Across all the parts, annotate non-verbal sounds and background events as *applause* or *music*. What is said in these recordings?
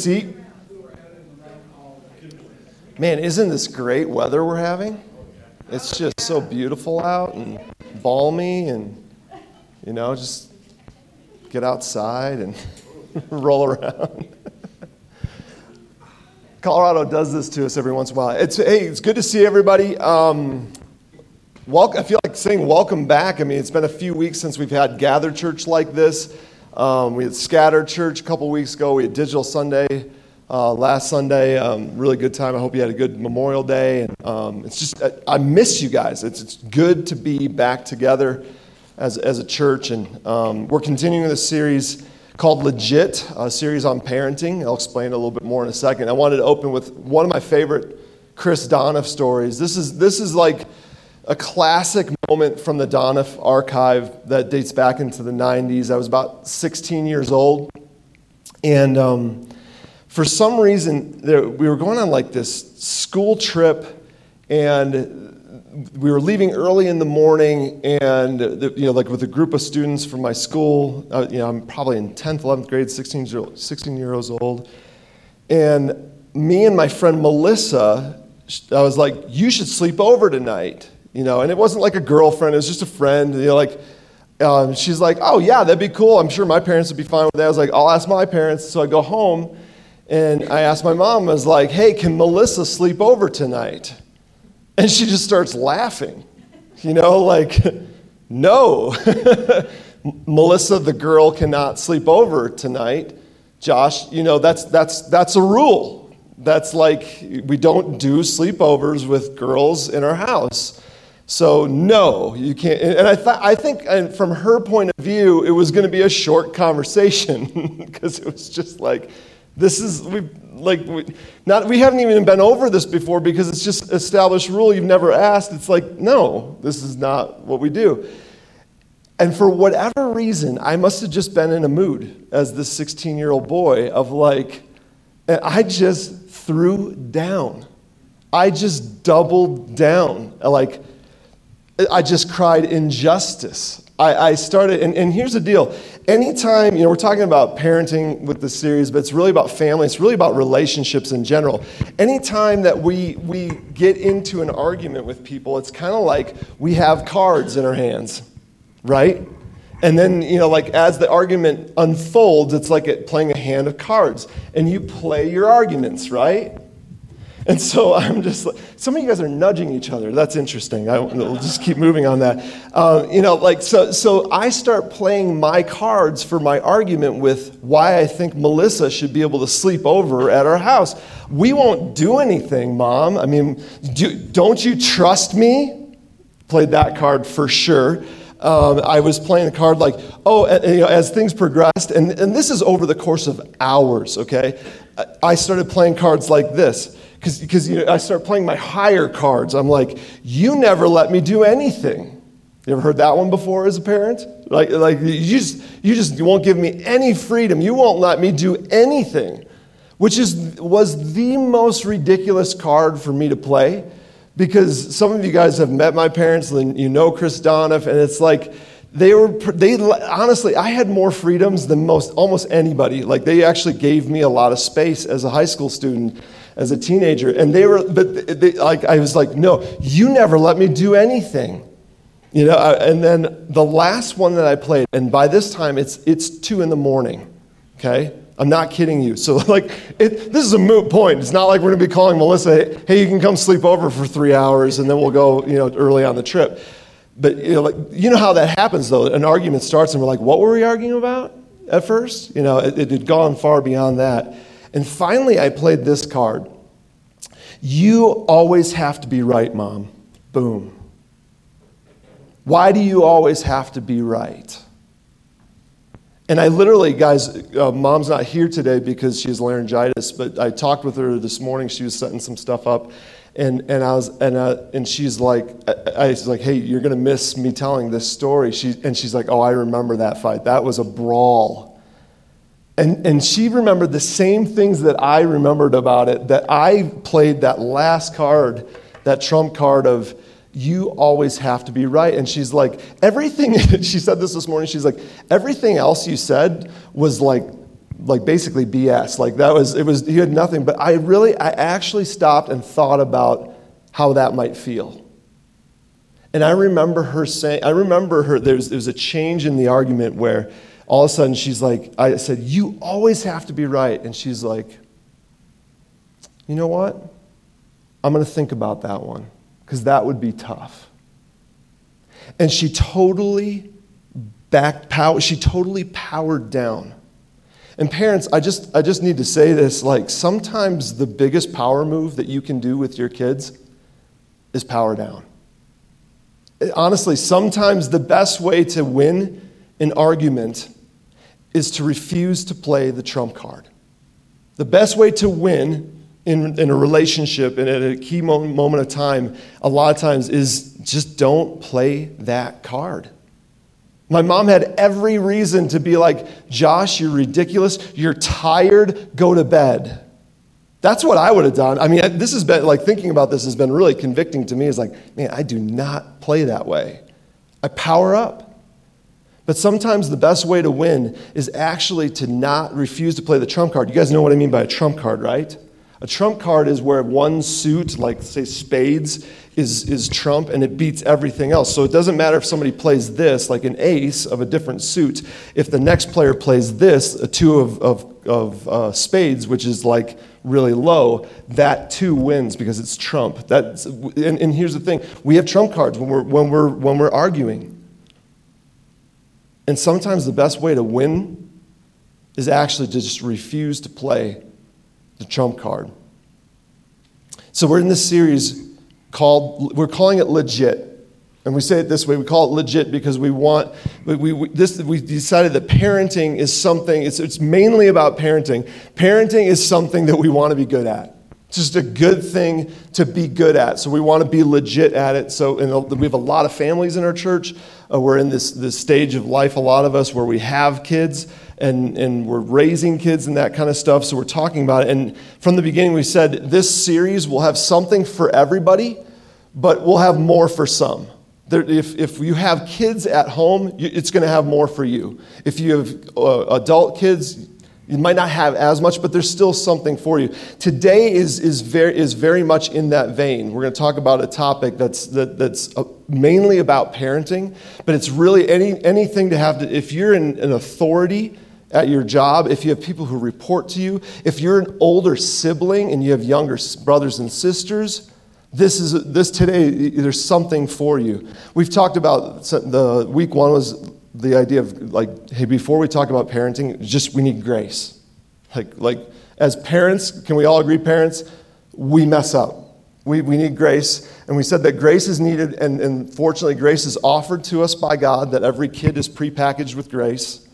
seat. Man, isn't this great weather we're having? It's just so beautiful out and balmy, and you know, just get outside and *laughs* roll around. *laughs* Colorado does this to us every once in a while. It's hey, it's good to see everybody. Um, welcome, I feel like saying welcome back. I mean, it's been a few weeks since we've had gathered church like this. Um, we had scattered church a couple weeks ago. We had digital Sunday uh, last Sunday. Um, really good time. I hope you had a good Memorial Day. And um, it's just I, I, miss you guys. It's, it's good to be back together as as a church, and um, we're continuing this series called Legit, a series on parenting. I'll explain a little bit more in a second. I wanted to open with one of my favorite Chris Donoff stories. This is, this is like a classic moment from the Donoff archive that dates back into the 90s. I was about 16 years old. And um, for some reason, there, we were going on like this school trip, and we were leaving early in the morning, and you know, like with a group of students from my school. Uh, you know, I'm probably in 10th, 11th grade, 16, 16 years old, and me and my friend Melissa, I was like, "You should sleep over tonight," you know, and it wasn't like a girlfriend; it was just a friend. You know, like. Um, she's like, oh, yeah, that'd be cool. I'm sure my parents would be fine with that. I was like, I'll ask my parents. So I go home and I asked my mom, I was like, hey, can Melissa sleep over tonight? And she just starts laughing. You know, like, *laughs* no. *laughs* Melissa, the girl, cannot sleep over tonight. Josh, you know, that's, that's, that's a rule. That's like, we don't do sleepovers with girls in our house. So, no, you can't. And I, I think and from her point of view, it was going to be a short conversation *laughs* because it was just like, this is, we like, we, not, we haven't even been over this before because it's just established rule you've never asked. It's like, no, this is not what we do. And for whatever reason, I must have just been in a mood as this 16 year old boy of like, and I just threw down. I just doubled down. Like, I just cried injustice. I, I started, and, and here's the deal. Anytime, you know, we're talking about parenting with the series, but it's really about family, it's really about relationships in general. Anytime that we, we get into an argument with people, it's kind of like we have cards in our hands, right? And then, you know, like as the argument unfolds, it's like it, playing a hand of cards. And you play your arguments, right? And so I'm just like, some of you guys are nudging each other. That's interesting. I, will just keep moving on that. Uh, you know, like, so, so I start playing my cards for my argument with why I think Melissa should be able to sleep over at our house. We won't do anything, Mom. I mean, do, don't you trust me? Played that card for sure. Um, I was playing a card like, oh, you know, as things progressed, and, and this is over the course of hours, okay? I started playing cards like this because you know, I start playing my higher cards. I'm like, you never let me do anything. You ever heard that one before as a parent? Like, like you just you just won't give me any freedom. You won't let me do anything, which is was the most ridiculous card for me to play, because some of you guys have met my parents and you know Chris Donoff, and it's like they were they honestly i had more freedoms than most almost anybody like they actually gave me a lot of space as a high school student as a teenager. And they were, but they, like, I was like, no, you never let me do anything. You know, uh, and then the last one that I played, and by this time it's, it's two in the morning, okay? I'm not kidding you. So, *laughs* like, it, this is a moot point. It's not like we're going to be calling Melissa, hey, you can come sleep over for three hours and then we'll go, you know, early on the trip. But, you know, like, you know how that happens, though. An argument starts and we're like, what were we arguing about at first? You know, it, it had gone far beyond that. And finally, I played this card You always have to be right, mom. Boom. Why do you always have to be right? And I literally, guys, uh, mom's not here today because she has laryngitis, but I talked with her this morning. She was setting some stuff up. And, and, I was, and, uh, and she's like, I, I was like, hey, you're to miss me telling this story. She, and she's like, oh, I remember that fight. That was a brawl. And, and she remembered the same things that I remembered about it, that I played that last card, that trump card of, you always have to be right. And she's like, everything, *laughs* she said this this morning, she's like, everything else you said was like like basically BS. Like that was, it was, he had nothing. But I really, I actually stopped and thought about how that might feel. And I remember her saying, I remember her, there was, there was a change in the argument where all of a sudden she's like, I said, You always have to be right. And she's like, You know what? I'm going to think about that one because that would be tough. And she totally backed power, she totally powered down. And parents, I just, I just need to say this like, sometimes the biggest power move that you can do with your kids is power down. Honestly, sometimes the best way to win an argument is to refuse to play the trump card. The best way to win in, in a relationship and at a key moment of time, a lot of times, is just don't play that card. My mom had every reason to be like, Josh, you're ridiculous. You're tired. Go to bed. That's what I would have done. I mean, this has been like thinking about this has been really convicting to me. Is like, man, I do not play that way. I power up. But sometimes the best way to win is actually to not refuse to play the trump card. You guys know what I mean by a trump card, right? A trump card is where one suit, like say spades, is, is trump and it beats everything else. So it doesn't matter if somebody plays this, like an ace of a different suit, if the next player plays this, a two of, of, of uh, spades, which is like really low, that two wins because it's trump. That's, and, and here's the thing we have trump cards when we're, when, we're, when we're arguing. And sometimes the best way to win is actually to just refuse to play the trump card. So we're in this series called, we're calling it legit. And we say it this way we call it legit because we want, we, we, this, we decided that parenting is something, it's, it's mainly about parenting. Parenting is something that we want to be good at. It's just a good thing to be good at. So we want to be legit at it. So and we have a lot of families in our church. Uh, we're in this, this stage of life, a lot of us, where we have kids and, and we're raising kids and that kind of stuff. So we're talking about it. And from the beginning, we said this series will have something for everybody, but we'll have more for some. There, if, if you have kids at home, it's going to have more for you. If you have uh, adult kids, you might not have as much, but there's still something for you. Today is, is, very, is very much in that vein. We're going to talk about a topic that's, that, that's uh, mainly about parenting, but it's really any, anything to have to, if you're in an authority, at your job, if you have people who report to you, if you're an older sibling and you have younger brothers and sisters, this is this today there's something for you. We've talked about the week 1 was the idea of like hey before we talk about parenting, just we need grace. Like like as parents, can we all agree parents, we mess up. We, we need grace. And we said that grace is needed, and, and fortunately, grace is offered to us by God, that every kid is prepackaged with grace.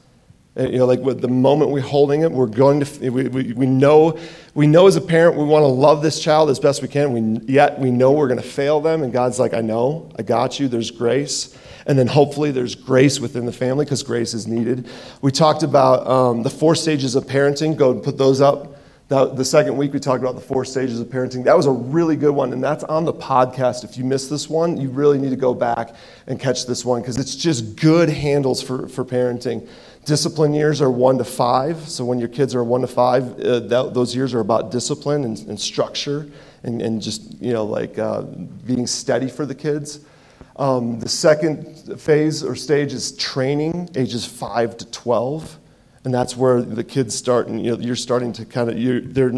You know, like with the moment we're holding it, we're going to, we, we, we, know, we know as a parent we want to love this child as best we can, we, yet we know we're going to fail them. And God's like, I know, I got you, there's grace. And then hopefully there's grace within the family because grace is needed. We talked about um, the four stages of parenting. Go and put those up. The, the second week, we talked about the four stages of parenting. That was a really good one, and that's on the podcast. If you missed this one, you really need to go back and catch this one because it's just good handles for, for parenting. Discipline years are one to five. So when your kids are one to five, uh, that, those years are about discipline and, and structure and, and, just, you know, like uh, being steady for the kids. Um, the second phase or stage is training, ages five to 12. And that's where the kids start, and you know, you're starting to kind of, you're, they're,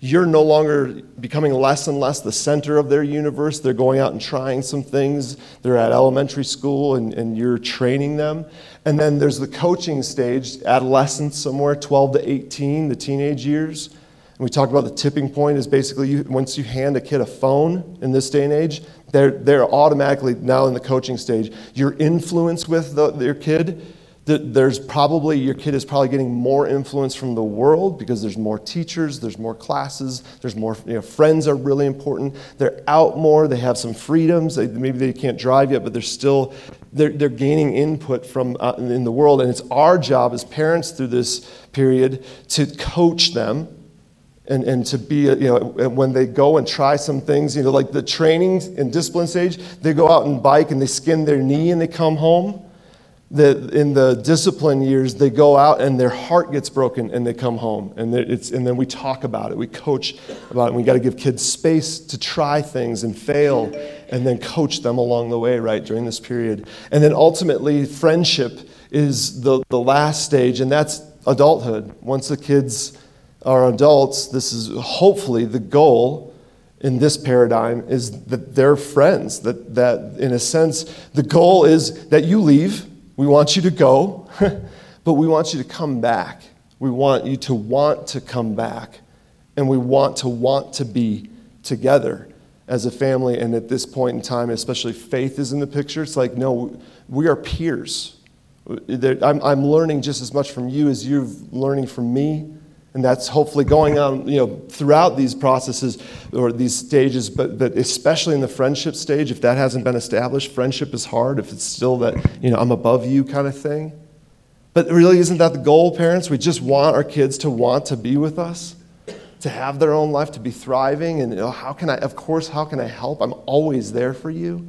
you're no longer becoming less and less the center of their universe. They're going out and trying some things. They're at elementary school and, and you're training them. And then there's the coaching stage, adolescence, somewhere 12 to 18, the teenage years. And we talked about the tipping point is basically you, once you hand a kid a phone in this day and age, they're, they're automatically now in the coaching stage. Your influence with the, their kid there's probably your kid is probably getting more influence from the world because there's more teachers there's more classes there's more you know, friends are really important. They're out more they have some freedoms they, maybe they can't drive yet but they're still they're, they're gaining input from uh, in the world. And it's our job as parents through this period to coach them and, and to be, you know, when they go and try some things, you know, like the training and discipline stage, they go out and bike and they skin their knee and they come home that in the discipline years, they go out and their heart gets broken and they come home. And, it's, and then we talk about it, we coach about it. And we got to give kids space to try things and fail and then coach them along the way, right, during this period. And then ultimately, friendship is the, the last stage, and that's adulthood. Once the kids are adults, this is hopefully the goal in this paradigm is that they're friends. That, that in a sense, the goal is that you leave we want you to go, *laughs* but we want you to come back. We want you to want to come back. And we want to want to be together as a family. And at this point in time, especially faith is in the picture. It's like, no, we are peers. I'm, learning just as much from you as you're learning from me. And that's hopefully going on, you know, throughout these processes or these stages, but, but especially in the friendship stage, if that hasn't been established, friendship is hard, if it's still that, you know, I'm above you kind of thing. But really, isn't that the goal, parents? We just want our kids to want to be with us, to have their own life, to be thriving. And you know, how can I, of course, how can I help? I'm always there for you.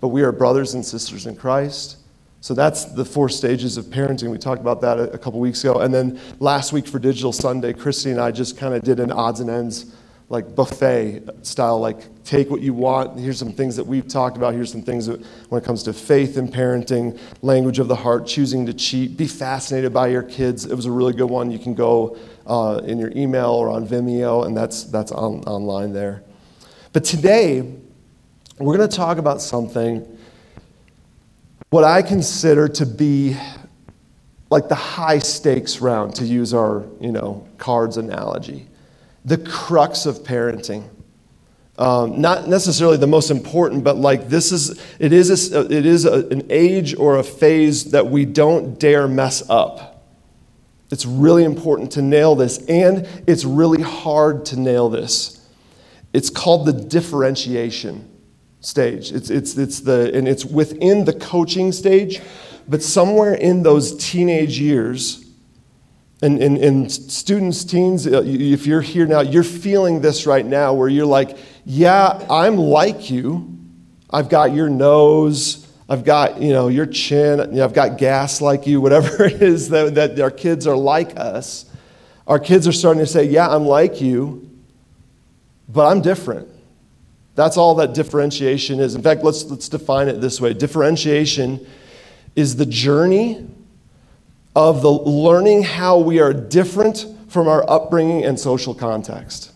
But we are brothers and sisters in Christ. So that's the four stages of parenting. We talked about that a, couple weeks ago. And then last week for Digital Sunday, Christy and I just kind of did an odds and ends, like buffet style, like take what you want. Here's some things that we've talked about. Here's some things that, when it comes to faith and parenting, language of the heart, choosing to cheat, be fascinated by your kids. It was a really good one. You can go uh, in your email or on Vimeo, and that's, that's on, online there. But today, we're going to talk about something what I consider to be like the high stakes round, to use our you know, cards analogy, the crux of parenting. Um, not necessarily the most important, but like this is, it is, a, it is a, an age or a phase that we don't dare mess up. It's really important to nail this, and it's really hard to nail this. It's called the differentiation stage. It's, it's, it's the, and it's within the coaching stage, but somewhere in those teenage years, and, and, and students, teens, uh, if you're here now, you're feeling this right now where you're like, yeah, I'm like you. I've got your nose. I've got, you know, your chin. You know, I've got gas like you, whatever *laughs* it is that, that our kids are like us. Our kids are starting to say, yeah, I'm like you, but I'm different. That's all that differentiation is. In fact, let's, let's define it this way differentiation is the journey of the learning how we are different from our upbringing and social context.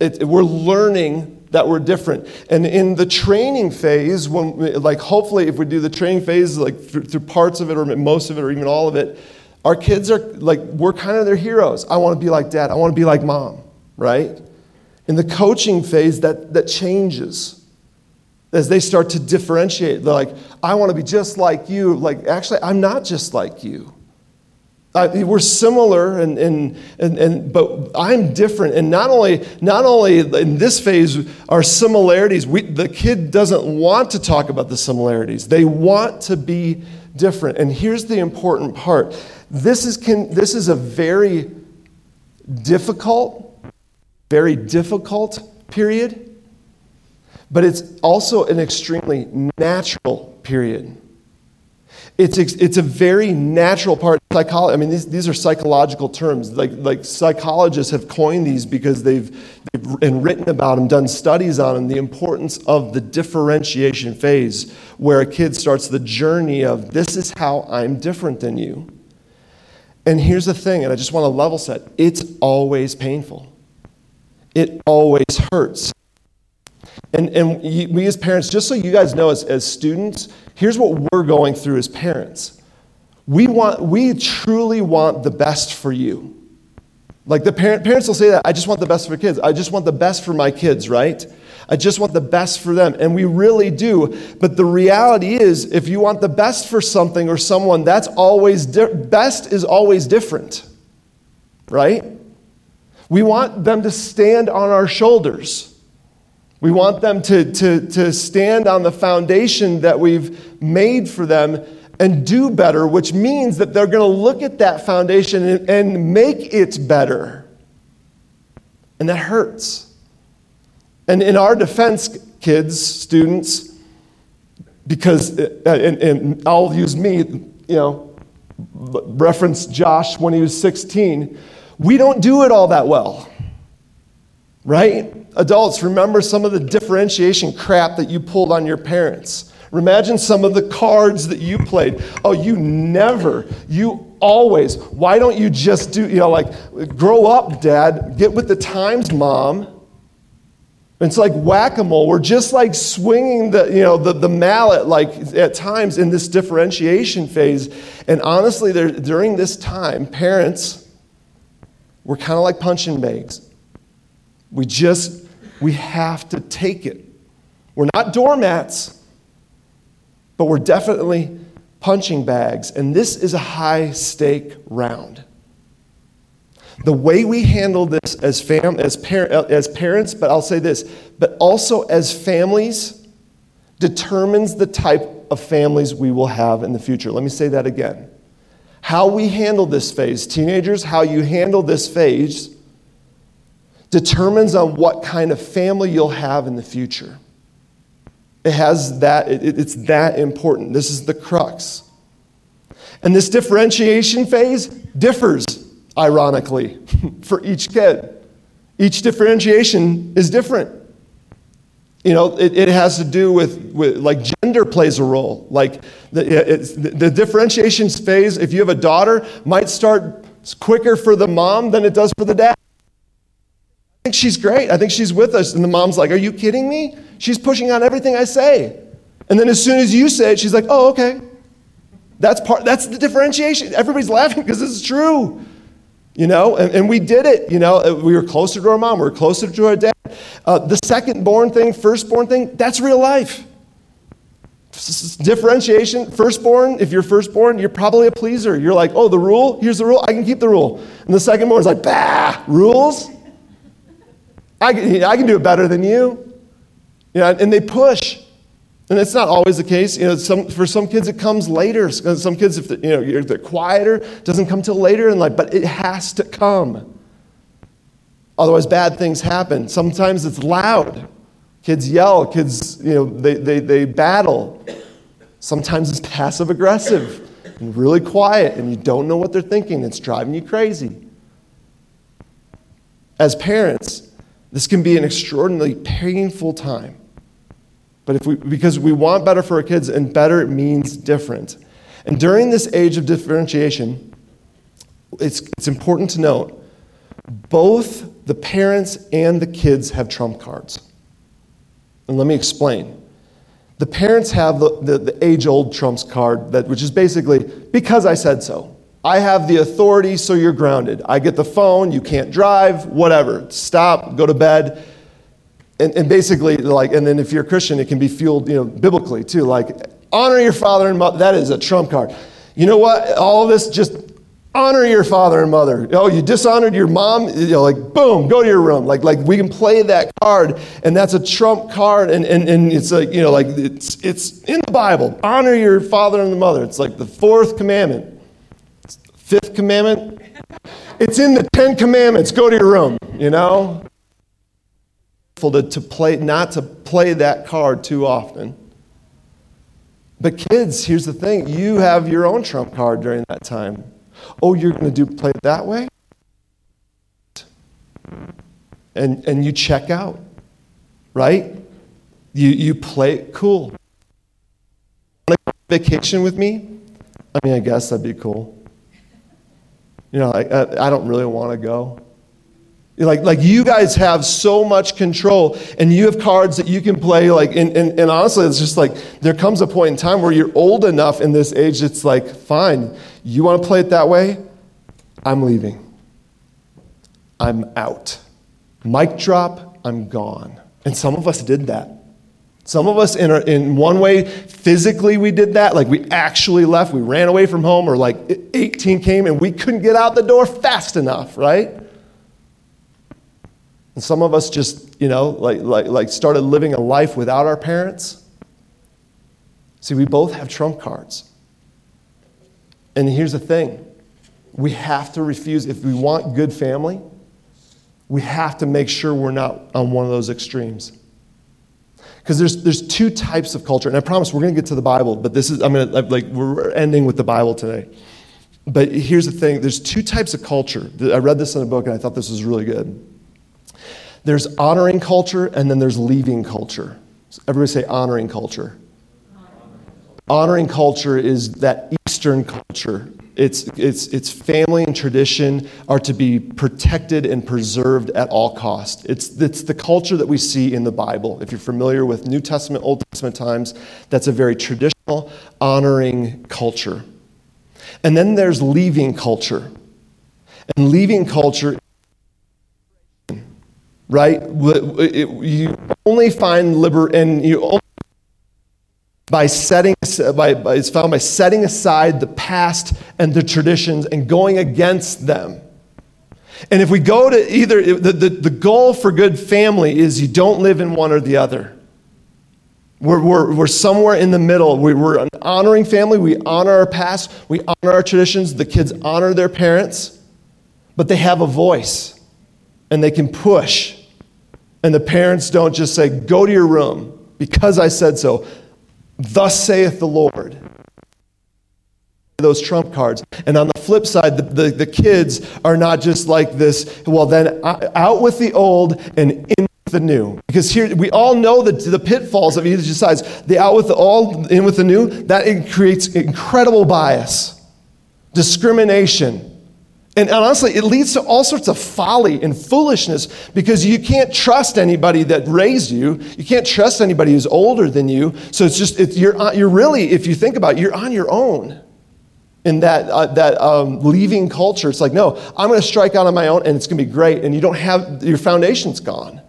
It, we're learning that we're different. And in the training phase, when like hopefully if we do the training phase like through, through parts of it or most of it or even all of it, our kids are like we're kind of their heroes. I want to be like dad. I want to be like mom, right? In the coaching phase, that, that changes as they start to differentiate. They're like, I want to be just like you. Like, actually, I'm not just like you. I, we're similar, and, and, and, and, but I'm different. And not only, not only in this phase are similarities, we, the kid doesn't want to talk about the similarities. They want to be different. And here's the important part this is, can, this is a very difficult very difficult period, but it's also an extremely natural period. It's, it's a very natural part psychology. I mean, these, these are psychological terms. Like, like psychologists have coined these because they've, they've and written about them, done studies on them, the importance of the differentiation phase, where a kid starts the journey of this is how I'm different than you. And here's the thing, and I just want to level set it's always painful it always hurts. And, and we as parents, just so you guys know as, as students, here's what we're going through as parents. We, want, we truly want the best for you. Like the parent, parents will say that, I just want the best for kids. I just want the best for my kids, right? I just want the best for them. And we really do. But the reality is, if you want the best for something or someone, that's always, di- best is always different, right? We want them to stand on our shoulders. We want them to, to, to stand on the foundation that we've made for them and do better, which means that they're going to look at that foundation and, and make it better. And that hurts. And in our defense, kids, students, because, uh, and, and I'll use me, you know, reference Josh when he was 16. We don't do it all that well, right? Adults, remember some of the differentiation crap that you pulled on your parents. Imagine some of the cards that you played. Oh, you never, you always. Why don't you just do, you know, like, grow up, dad, get with the times, mom. It's like whack-a-mole. We're just like swinging the, you know, the, the mallet like at times in this differentiation phase. And honestly, there, during this time, parents, we're kind of like punching bags. We just, we have to take it. We're not doormats, but we're definitely punching bags. And this is a high stake round. The way we handle this as, fam- as, par- as parents, but I'll say this, but also as families, determines the type of families we will have in the future. Let me say that again. How we handle this phase, teenagers, how you handle this phase determines on what kind of family you'll have in the future. It has that, it, it's that important. This is the crux. And this differentiation phase differs ironically, *laughs* for each kid. Each differentiation is different. You know, it, it has to do with, with, like, gender plays a role. Like, the, the, the differentiation phase, if you have a daughter, might start quicker for the mom than it does for the dad. I think she's great. I think she's with us. And the mom's like, Are you kidding me? She's pushing on everything I say. And then as soon as you say it, she's like, Oh, okay. That's part that's the differentiation. Everybody's laughing because it's true. You know, and, and, we did it. You know, uh, we were closer to our mom, we were closer to our dad. Uh, the second born thing, firstborn thing, that's real life. Differentiation, firstborn, if you're firstborn, you're probably a pleaser. You're like, oh, the rule, here's the rule, I can keep the rule. And the second born is like, bah, rules? I can, I can do it better than you. You know, and they push. And it's not always the case. You know, some, for some kids, it comes later. Uh, some kids, if you know, they're quieter, doesn't come till later in life, but it has to come. Otherwise, bad things happen. Sometimes it's loud. Kids yell, kids, you know, they, they, they battle. Sometimes it's passive aggressive and really quiet, and you don't know what they're thinking. It's driving you crazy. As parents, this can be an extraordinarily painful time. But if we, because we want better for our kids, and better means different. And during this age of differentiation, it's, it's important to note both the parents and the kids have trump cards. And let me explain. The parents have the, the, the age old trumps card, that, which is basically because I said so. I have the authority, so you're grounded. I get the phone, you can't drive, whatever. Stop, go to bed and, and basically, like, and then if you're a Christian, it can be fueled, you know, biblically too. Like, honor your father and mother. That is a trump card. You know what? All this, just honor your father and mother. Oh, you dishonored your mom. You know, like, boom, go to your room. Like, like we can play that card, and that's a trump card, and, and, and it's like, you know, like it's it's in the Bible. Honor your father and the mother. It's like the fourth commandment. Fifth commandment. It's in the Ten Commandments. Go to your room. You know to, to play, not to play that card too often. But kids, here's the thing you have your own trump card during that time. Oh, you're going to do play it that way? And, and you check out, right? You, you play cool. Vacation with me? I mean, I guess that'd be cool. You know, I, I don't really want to go. Like, like you guys have so much control and you have cards that you can play. Like, and, and, and honestly, it's just like there comes a point in time where you're old enough in this age, it's like, fine, you want to play it that way? I'm leaving. I'm out. Mic drop, I'm gone. And some of us did that. Some of us, in, our, in one way, physically, we did that. Like we actually left, we ran away from home, or like 18 came and we couldn't get out the door fast enough, right? And some of us just, you know, like, like, like started living a life without our parents. See, we both have trump cards. And here's the thing we have to refuse, if we want good family, we have to make sure we're not on one of those extremes. Because there's, there's two types of culture, and I promise we're going to get to the Bible, but this is, I'm going to, like, we're ending with the Bible today. But here's the thing there's two types of culture. I read this in a book, and I thought this was really good. There's honoring culture, and then there's leaving culture. So everybody say honoring culture. Honoring culture is that Eastern culture. It's, it's, it's family and tradition are to be protected and preserved at all cost. It's, it's the culture that we see in the Bible. If you're familiar with New Testament, Old Testament times, that's a very traditional, honoring culture. And then there's leaving culture. And leaving culture, right? You only find liber, and you only by setting, by, by, it's found by setting aside the past and the traditions and going against them. And if we go to either, the, the, the goal for good family is you don't live in one or the other. We're, we're, we're somewhere in the middle. We, we're an honoring family. We honor our past. We honor our traditions. The kids honor their parents, but they have a voice and they can push. And the parents don't just say, Go to your room because I said so. Thus saith the Lord. Those trump cards. And on the flip side, the, the, the kids are not just like this, well, then out with the old and in with the new. Because here, we all know that the pitfalls of either sides. The out with the old, in with the new, that creates incredible bias, discrimination and honestly, it leads to all sorts of folly and foolishness because you can't trust anybody that raised you. You can't trust anybody who's older than you. So it's just, it's, you're, uh, you're really, if you think about it, you're on your own in that, uh, that um, leaving culture. It's like, no, I'm going to strike out on my own and it's going to be great. And you don't have, your foundation's gone.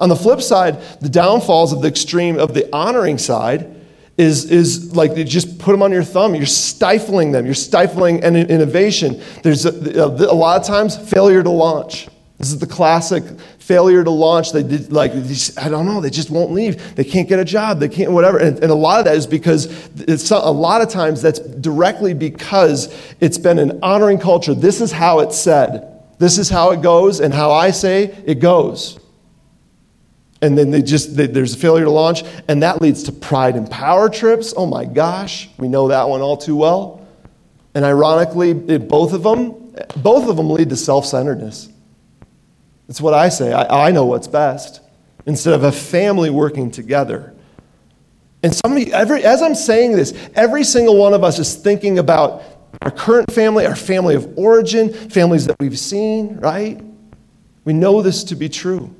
On the flip side, the downfalls of the extreme of the honoring side is, is like you just put them on your thumb. You're stifling them. You're stifling an innovation. There's a, a, lot of times failure to launch. This is the classic failure to launch. They did like I don't know. They just won't leave. They can't get a job. They can't whatever. And, and a lot of that is because it's a lot of times that's directly because it's been an honoring culture. This is how it's said. This is how it goes, and how I say it goes and then they just they, there's a failure to launch and that leads to pride and power trips. Oh my gosh we know that one all too well. And ironically it, both of them both of them lead to self-centeredness. It's what i say I, I know what's best instead of a family working together. And somebody every, as i'm saying this every single one of us is thinking about our current family our family of origin families that we've seen right? We know this to be true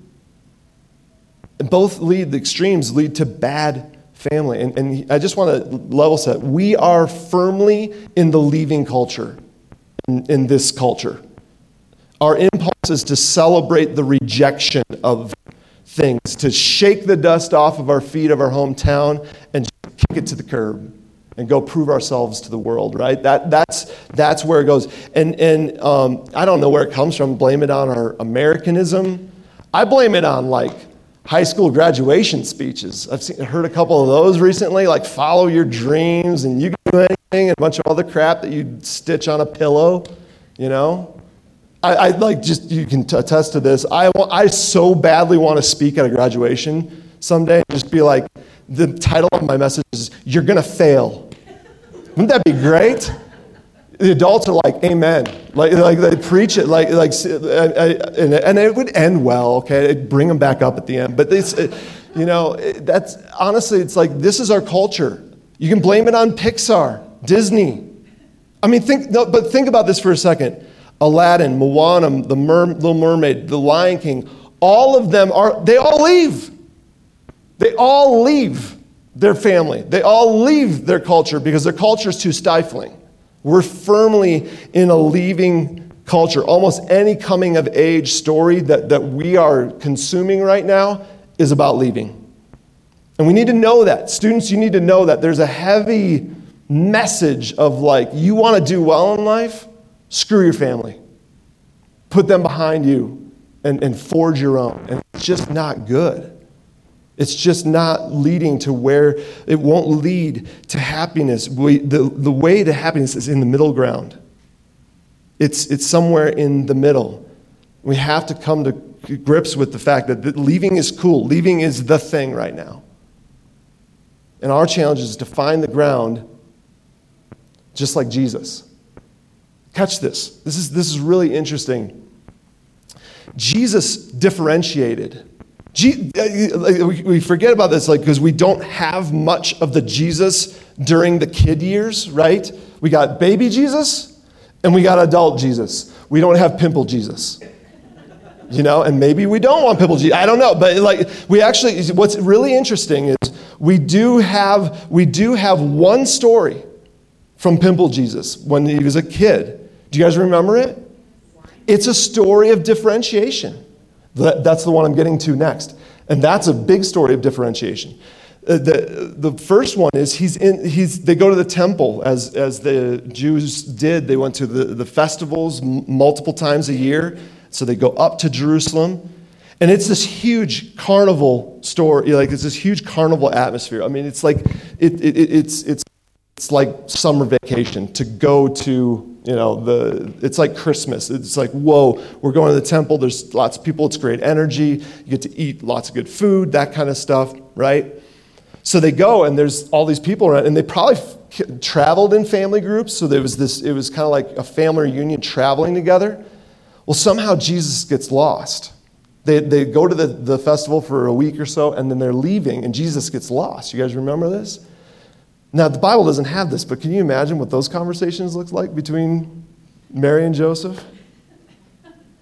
both lead, the extremes lead to bad family. And, and I just want to level set. We are firmly in the leaving culture, in, in this culture. Our impulse is to celebrate the rejection of things, to shake the dust off of our feet of our hometown and kick it to the curb and go prove ourselves to the world, right? That, that's, that's where it goes. And, and um, I don't know where it comes from. Blame it on our Americanism. I blame it on like high school graduation speeches. I've seen, heard a couple of those recently, like follow your dreams and you can do anything, and a bunch of other crap that you stitch on a pillow, you know? I, I like just, you can attest to this. I, I so badly want to speak at a graduation someday and just be like, the title of my message is, You're Gonna Fail. Wouldn't that be great? The adults are like, Amen. Like, like they preach it, like, like, and, it would end well, okay? It'd bring them back up at the end. But this, uh, you know, that's honestly, it's like this is our culture. You can blame it on Pixar, Disney. I mean, think, no, but think about this for a second. Aladdin, Moana, the Mer, Little Mermaid, The Lion King, all of them are, they all leave. They all leave their family. They all leave their culture because their culture is too stifling. We're firmly in a leaving culture. Almost any coming of age story that, that we are consuming right now is about leaving. And we need to know that. Students, you need to know that there's a heavy message of like, you want to do well in life? Screw your family. Put them behind you and, and forge your own. And it's just not good. It's just not leading to where it won't lead to happiness. We, the, the way to happiness is in the middle ground. It's, it's somewhere in the middle. We have to come to grips with the fact that leaving is cool. Leaving is the thing right now. And our challenge is to find the ground just like Jesus. Catch this. This is, this is really interesting. Jesus differentiated. Uh, we forget about this like because we don't have much of the Jesus during the kid years, right? We got baby Jesus and we got adult Jesus. We don't have pimple Jesus. You know, and maybe we don't want pimple Jesus. I don't know, but like we actually what's really interesting is we do have we do have one story from pimple Jesus when he was a kid. Do you guys remember it? It's a story of differentiation. That's the one I'm getting to next. And that's a big story of differentiation. Uh, the, the first one is he's in, he's, they go to the temple as, as the Jews did. They went to the, the festivals multiple times a year. So they go up to Jerusalem. And it's this huge carnival story. Like it's this huge carnival atmosphere. I mean, it's like it, it, it's, it's, it's like summer vacation to go to you know the it's like christmas. It's like whoa we're going to the temple. There's lots of people. It's great energy. You get to eat lots of good food that kind of stuff right? So they go and there's all these people around and they probably f- traveled in family groups. So there was this it was kind of like a family reunion traveling together. Well somehow jesus gets lost. They, they go to the, the festival for a week or so and then they're leaving and jesus gets lost. You guys remember this now, the Bible doesn't have this, but can you imagine what those conversations looked like between Mary and Joseph?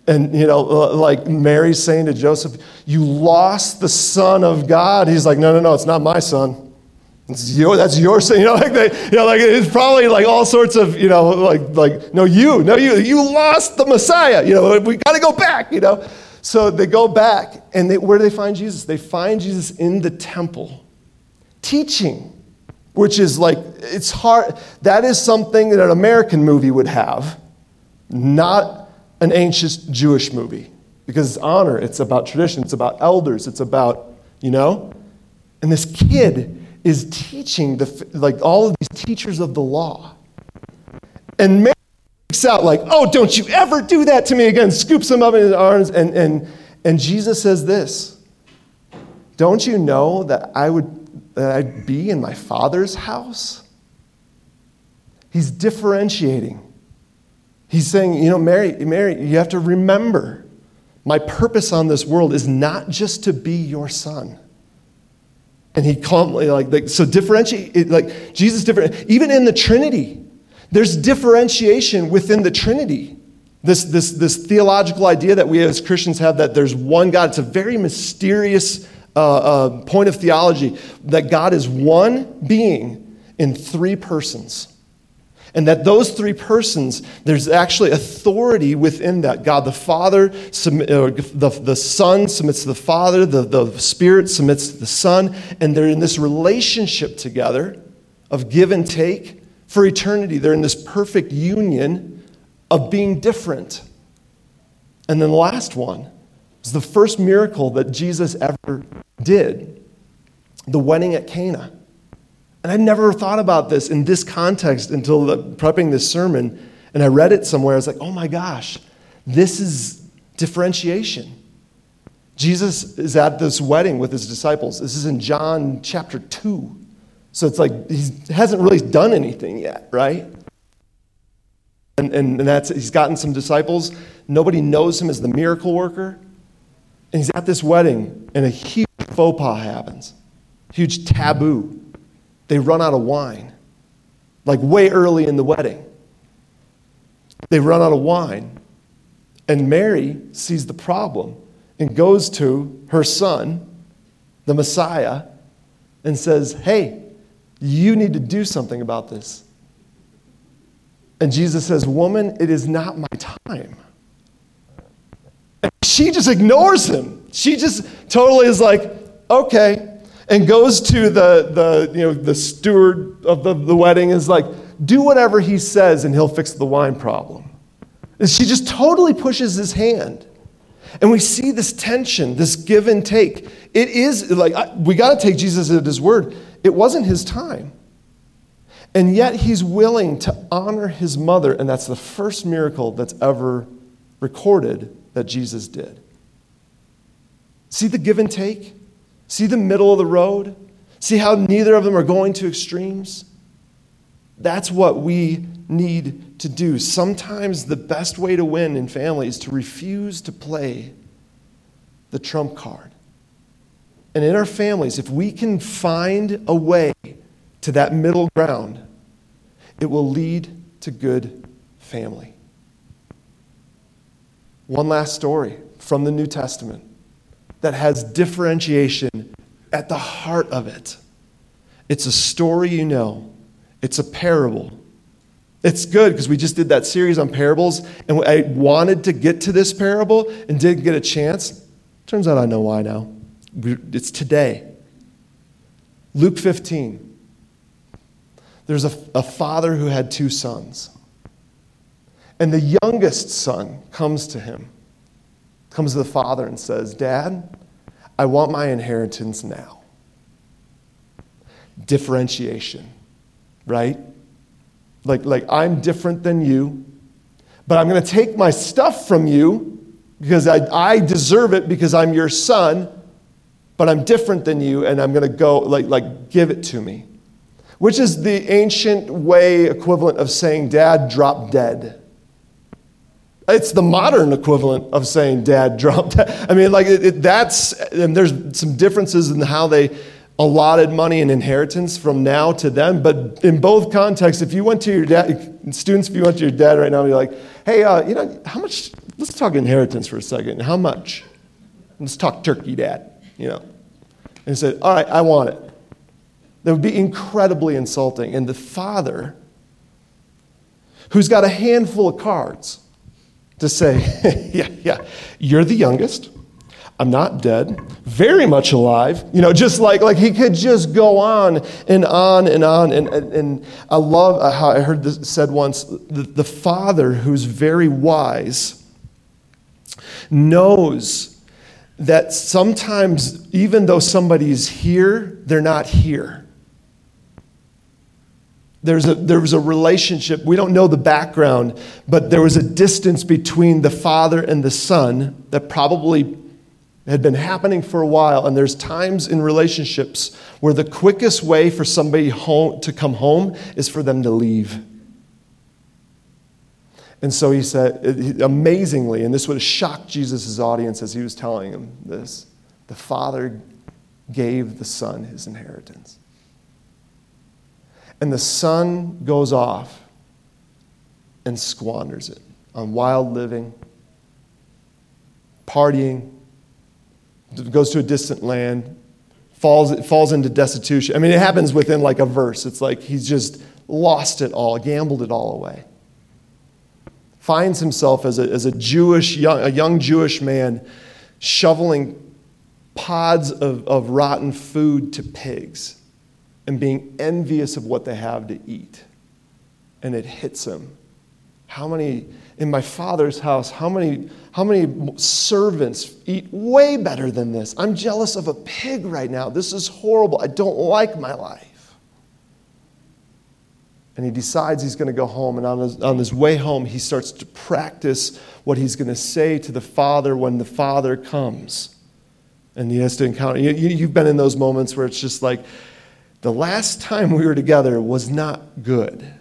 And, you know, uh, like Mary saying to Joseph, You lost the Son of God. He's like, No, no, no, it's not my son. It's your, that's your son. *laughs* You know, like they, you know, like it's probably like all sorts of, you know, like, like, no, you, no, you, you lost the Messiah. You know, we got to go back, you know. So they go back, and they, where do they find Jesus? They find Jesus in the temple, teaching which is like, it's hard. That is something that an American movie would have, not an ancient Jewish movie. Because it's honor, it's about tradition, it's about elders, it's about, you know? And this kid is teaching the, like all of these teachers of the law. And Mary freaks out, like, oh, don't you ever do that to me again, scoops him up in his arms. And, and, and Jesus says this Don't you know that I would that I'd be in my father's house? He's differentiating. He's saying, you know, Mary, Mary, you have to remember my purpose on this world is not just to be your son. And he calmly, like, like so differentiate, like, Jesus different, even in the Trinity, there's differentiation within the Trinity. This, this, this theological idea that we as Christians have that there's one God, it's a very mysterious uh, uh, point of theology that God is one being in three persons. And that those three persons, there's actually authority within that. God the Father, the, the Son submits to the Father, the, the Spirit submits to the Son, and they're in this relationship together of give and take for eternity. They're in this perfect union of being different. And then the last one the first miracle that Jesus ever did the wedding at Cana. And I never thought about this in this context until the, prepping this sermon. And I read it somewhere. I was like, oh my gosh, this is differentiation. Jesus is at this wedding with his disciples. This is in John chapter 2. So it's like he hasn't really done anything yet, right? And, and, and that's, he's gotten some disciples. Nobody knows him as the miracle worker. And he's at this wedding, and a huge faux pas happens, huge taboo. They run out of wine, like way early in the wedding. They run out of wine. And Mary sees the problem and goes to her son, the Messiah, and says, Hey, you need to do something about this. And Jesus says, Woman, it is not my time. She just ignores him. She just totally is like, okay, and goes to the, the, you know, the steward of the, the wedding is like, do whatever he says and he'll fix the wine problem. And she just totally pushes his hand. And we see this tension, this give and take. It is like, we got to take Jesus at his word. It wasn't his time. And yet he's willing to honor his mother, and that's the first miracle that's ever recorded that Jesus did. See the give and take? See the middle of the road? See how neither of them are going to extremes? That's what we need to do. Sometimes the best way to win in family is to refuse to play the trump card. And in our families, if we can find a way to that middle ground, it will lead to good family. One last story from the New Testament that has differentiation at the heart of it. It's a story you know, it's a parable. It's good because we just did that series on parables, and I wanted to get to this parable and didn't get a chance. Turns out I know why now. It's today. Luke 15. There's a, a father who had two sons. And the youngest son comes to him, comes to the father and says, Dad, I want my inheritance now. Differentiation, right? Like, like I'm different than you, but I'm going to take my stuff from you because I, I deserve it because I'm your son, but I'm different than you and I'm going to go, like, like, give it to me. Which is the ancient way equivalent of saying, Dad, drop dead. It's the modern equivalent of saying, Dad, dropped. *laughs* I mean, like, it, it, that's, and there's some differences in how they allotted money and inheritance from now to then. But in both contexts, if you went to your dad, students, if you went to your dad right now and you're like, hey, uh, you know, how much, let's talk inheritance for a second. How much? Let's talk turkey, dad, you know. And he said, all right, I want it. That would be incredibly insulting. And the father, who's got a handful of cards to say, *laughs* yeah, yeah, you're the youngest. I'm not dead, very much alive. You know, just like, like he could just go on and on and on. And, and, and I love how I heard this said once the, the father who's very wise knows that sometimes, even though somebody's here, they're not here there's a, there was a relationship. We don't know the background, but there was a distance between the father and the son that probably had been happening for a while. And there's times in relationships where the quickest way for somebody home, to come home is for them to leave. And so he said, amazingly, and this would have shocked Jesus' audience as he was telling him this the father gave the son his inheritance. And the son goes off and squanders it on wild living, partying, goes to a distant land, falls, falls into destitution. I mean, it happens within like a verse. It's like he's just lost it all, gambled it all away. Finds himself as a, as a Jewish, young, a young Jewish man shoveling pods of, of rotten food to pigs and being envious of what they have to eat. And it hits him. How many, in my father's house, how many, how many servants eat way better than this? I'm jealous of a pig right now. This is horrible. I don't like my life. And he decides he's going to go home. And on his, on his way home, he starts to practice what he's going to say to the father when the father comes. And he has to encounter, you, you've been in those moments where it's just like, the last time we were together was not good.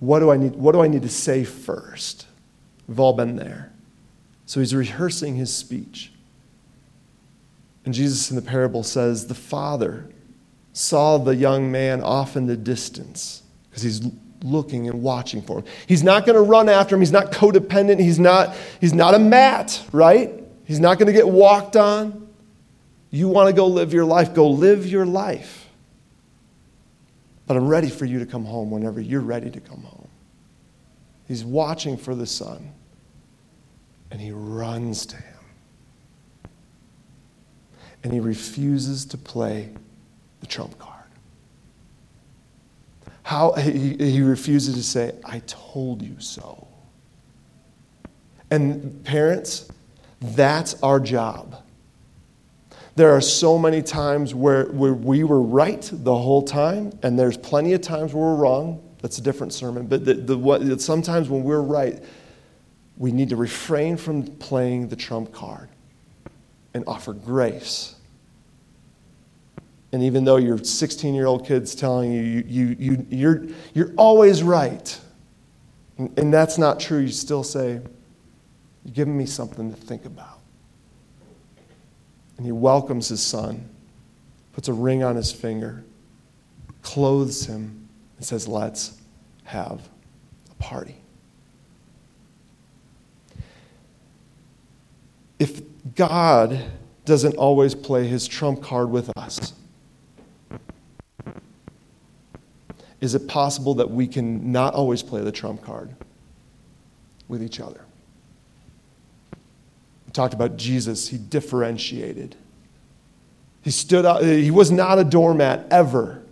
What do I need, what do I need to say first? We've all been there. So he's rehearsing his speech. And Jesus in the parable says, The father saw the young man off in the distance because he's looking and watching for him. He's not going to run after him. He's not codependent. He's not, he's not a mat, right? He's not going to get walked on. You want to go live your life, go live your life. But I'm ready for you to come home whenever you're ready to come home. He's watching for the son, and he runs to him. And he refuses to play the trump card. How he, he refuses to say, I told you so. And parents, that's our job. There are so many times where, where we were right the whole time, and there's plenty of times where we're wrong. That's a different sermon. But the, the, what, sometimes when we're right, we need to refrain from playing the trump card. and offer grace. And even though your 16 year old kid's telling you, you, you, you, you're, you're always right, and, and that's not true, you still say, You're giving me something to think about. And he welcomes his son, puts a ring on his finger, clothes him, and says, Let's have a party. If God doesn't always play his trump card with us, is it possible that we can not always play the trump card with each other? Talked about Jesus, he differentiated. He stood out, he was not a doormat ever,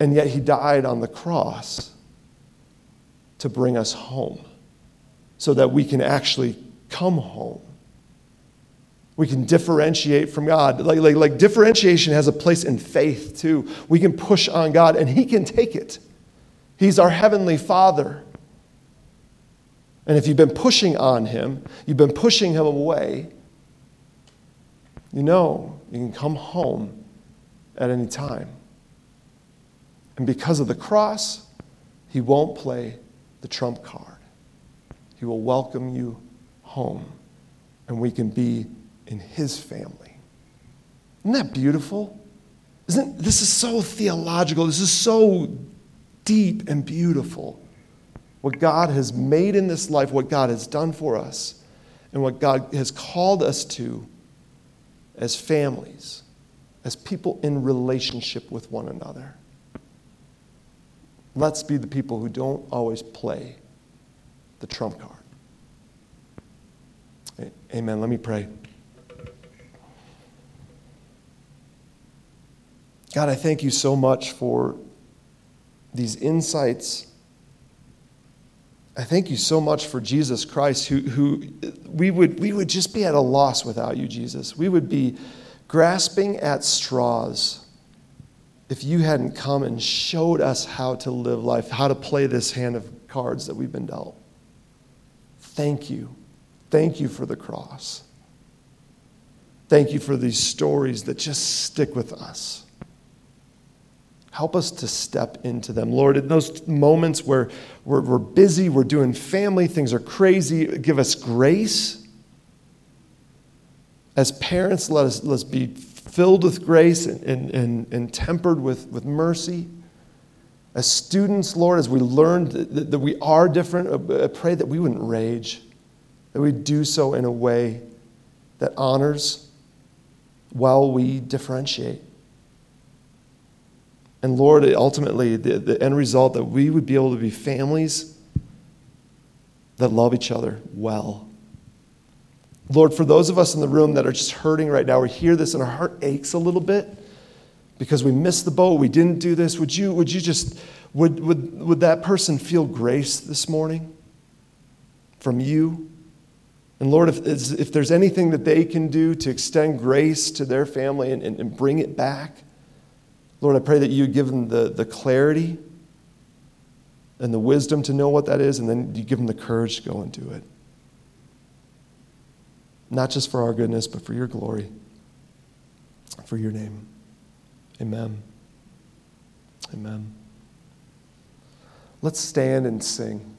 and yet he died on the cross to bring us home so that we can actually come home. We can differentiate from God. Like, like, like differentiation has a place in faith too. We can push on God and He can take it. He's our Heavenly Father. And if you've been pushing on Him, you've been pushing Him away, you know you can come home at any time. And because of the cross, He won't play the trump card. He will welcome you home, and we can be in his family. Isn't that beautiful? Isn't this is so theological? This is so deep and beautiful. What God has made in this life, what God has done for us, and what God has called us to as families, as people in relationship with one another. Let's be the people who don't always play the trump card. Amen. Let me pray. God, I thank you so much for these insights. I thank you so much for Jesus Christ, who, who we, would, we would just be at a loss without you, Jesus. We would be grasping at straws if you hadn't come and showed us how to live life, how to play this hand of cards that we've been dealt. Thank you. Thank you for the cross. Thank you for these stories that just stick with us. Help us to step into them. Lord, in those moments where we're, we're, busy, we're doing family, things are crazy, give us grace. As parents, let us, let us be filled with grace and, and, and, and tempered with, with mercy. As students, Lord, as we learn that, that we are different, I pray that we wouldn't rage, that we do so in a way that honors while we differentiate. And Lord, ultimately, the, the end result that we would be able to be families that love each other well. Lord, for those of us in the room that are just hurting right now, we hear this and our heart aches a little bit because we missed the boat, we didn't do this. Would you, would you just, would, would, would that person feel grace this morning from you? And Lord, if, if there's anything that they can do to extend grace to their family and, and, and bring it back, Lord, I pray that you give them the, the clarity and the wisdom to know what that is, and then you give them the courage to go and do it. Not just for our goodness, but for your glory, for your name. Amen. Amen. Let's stand and sing.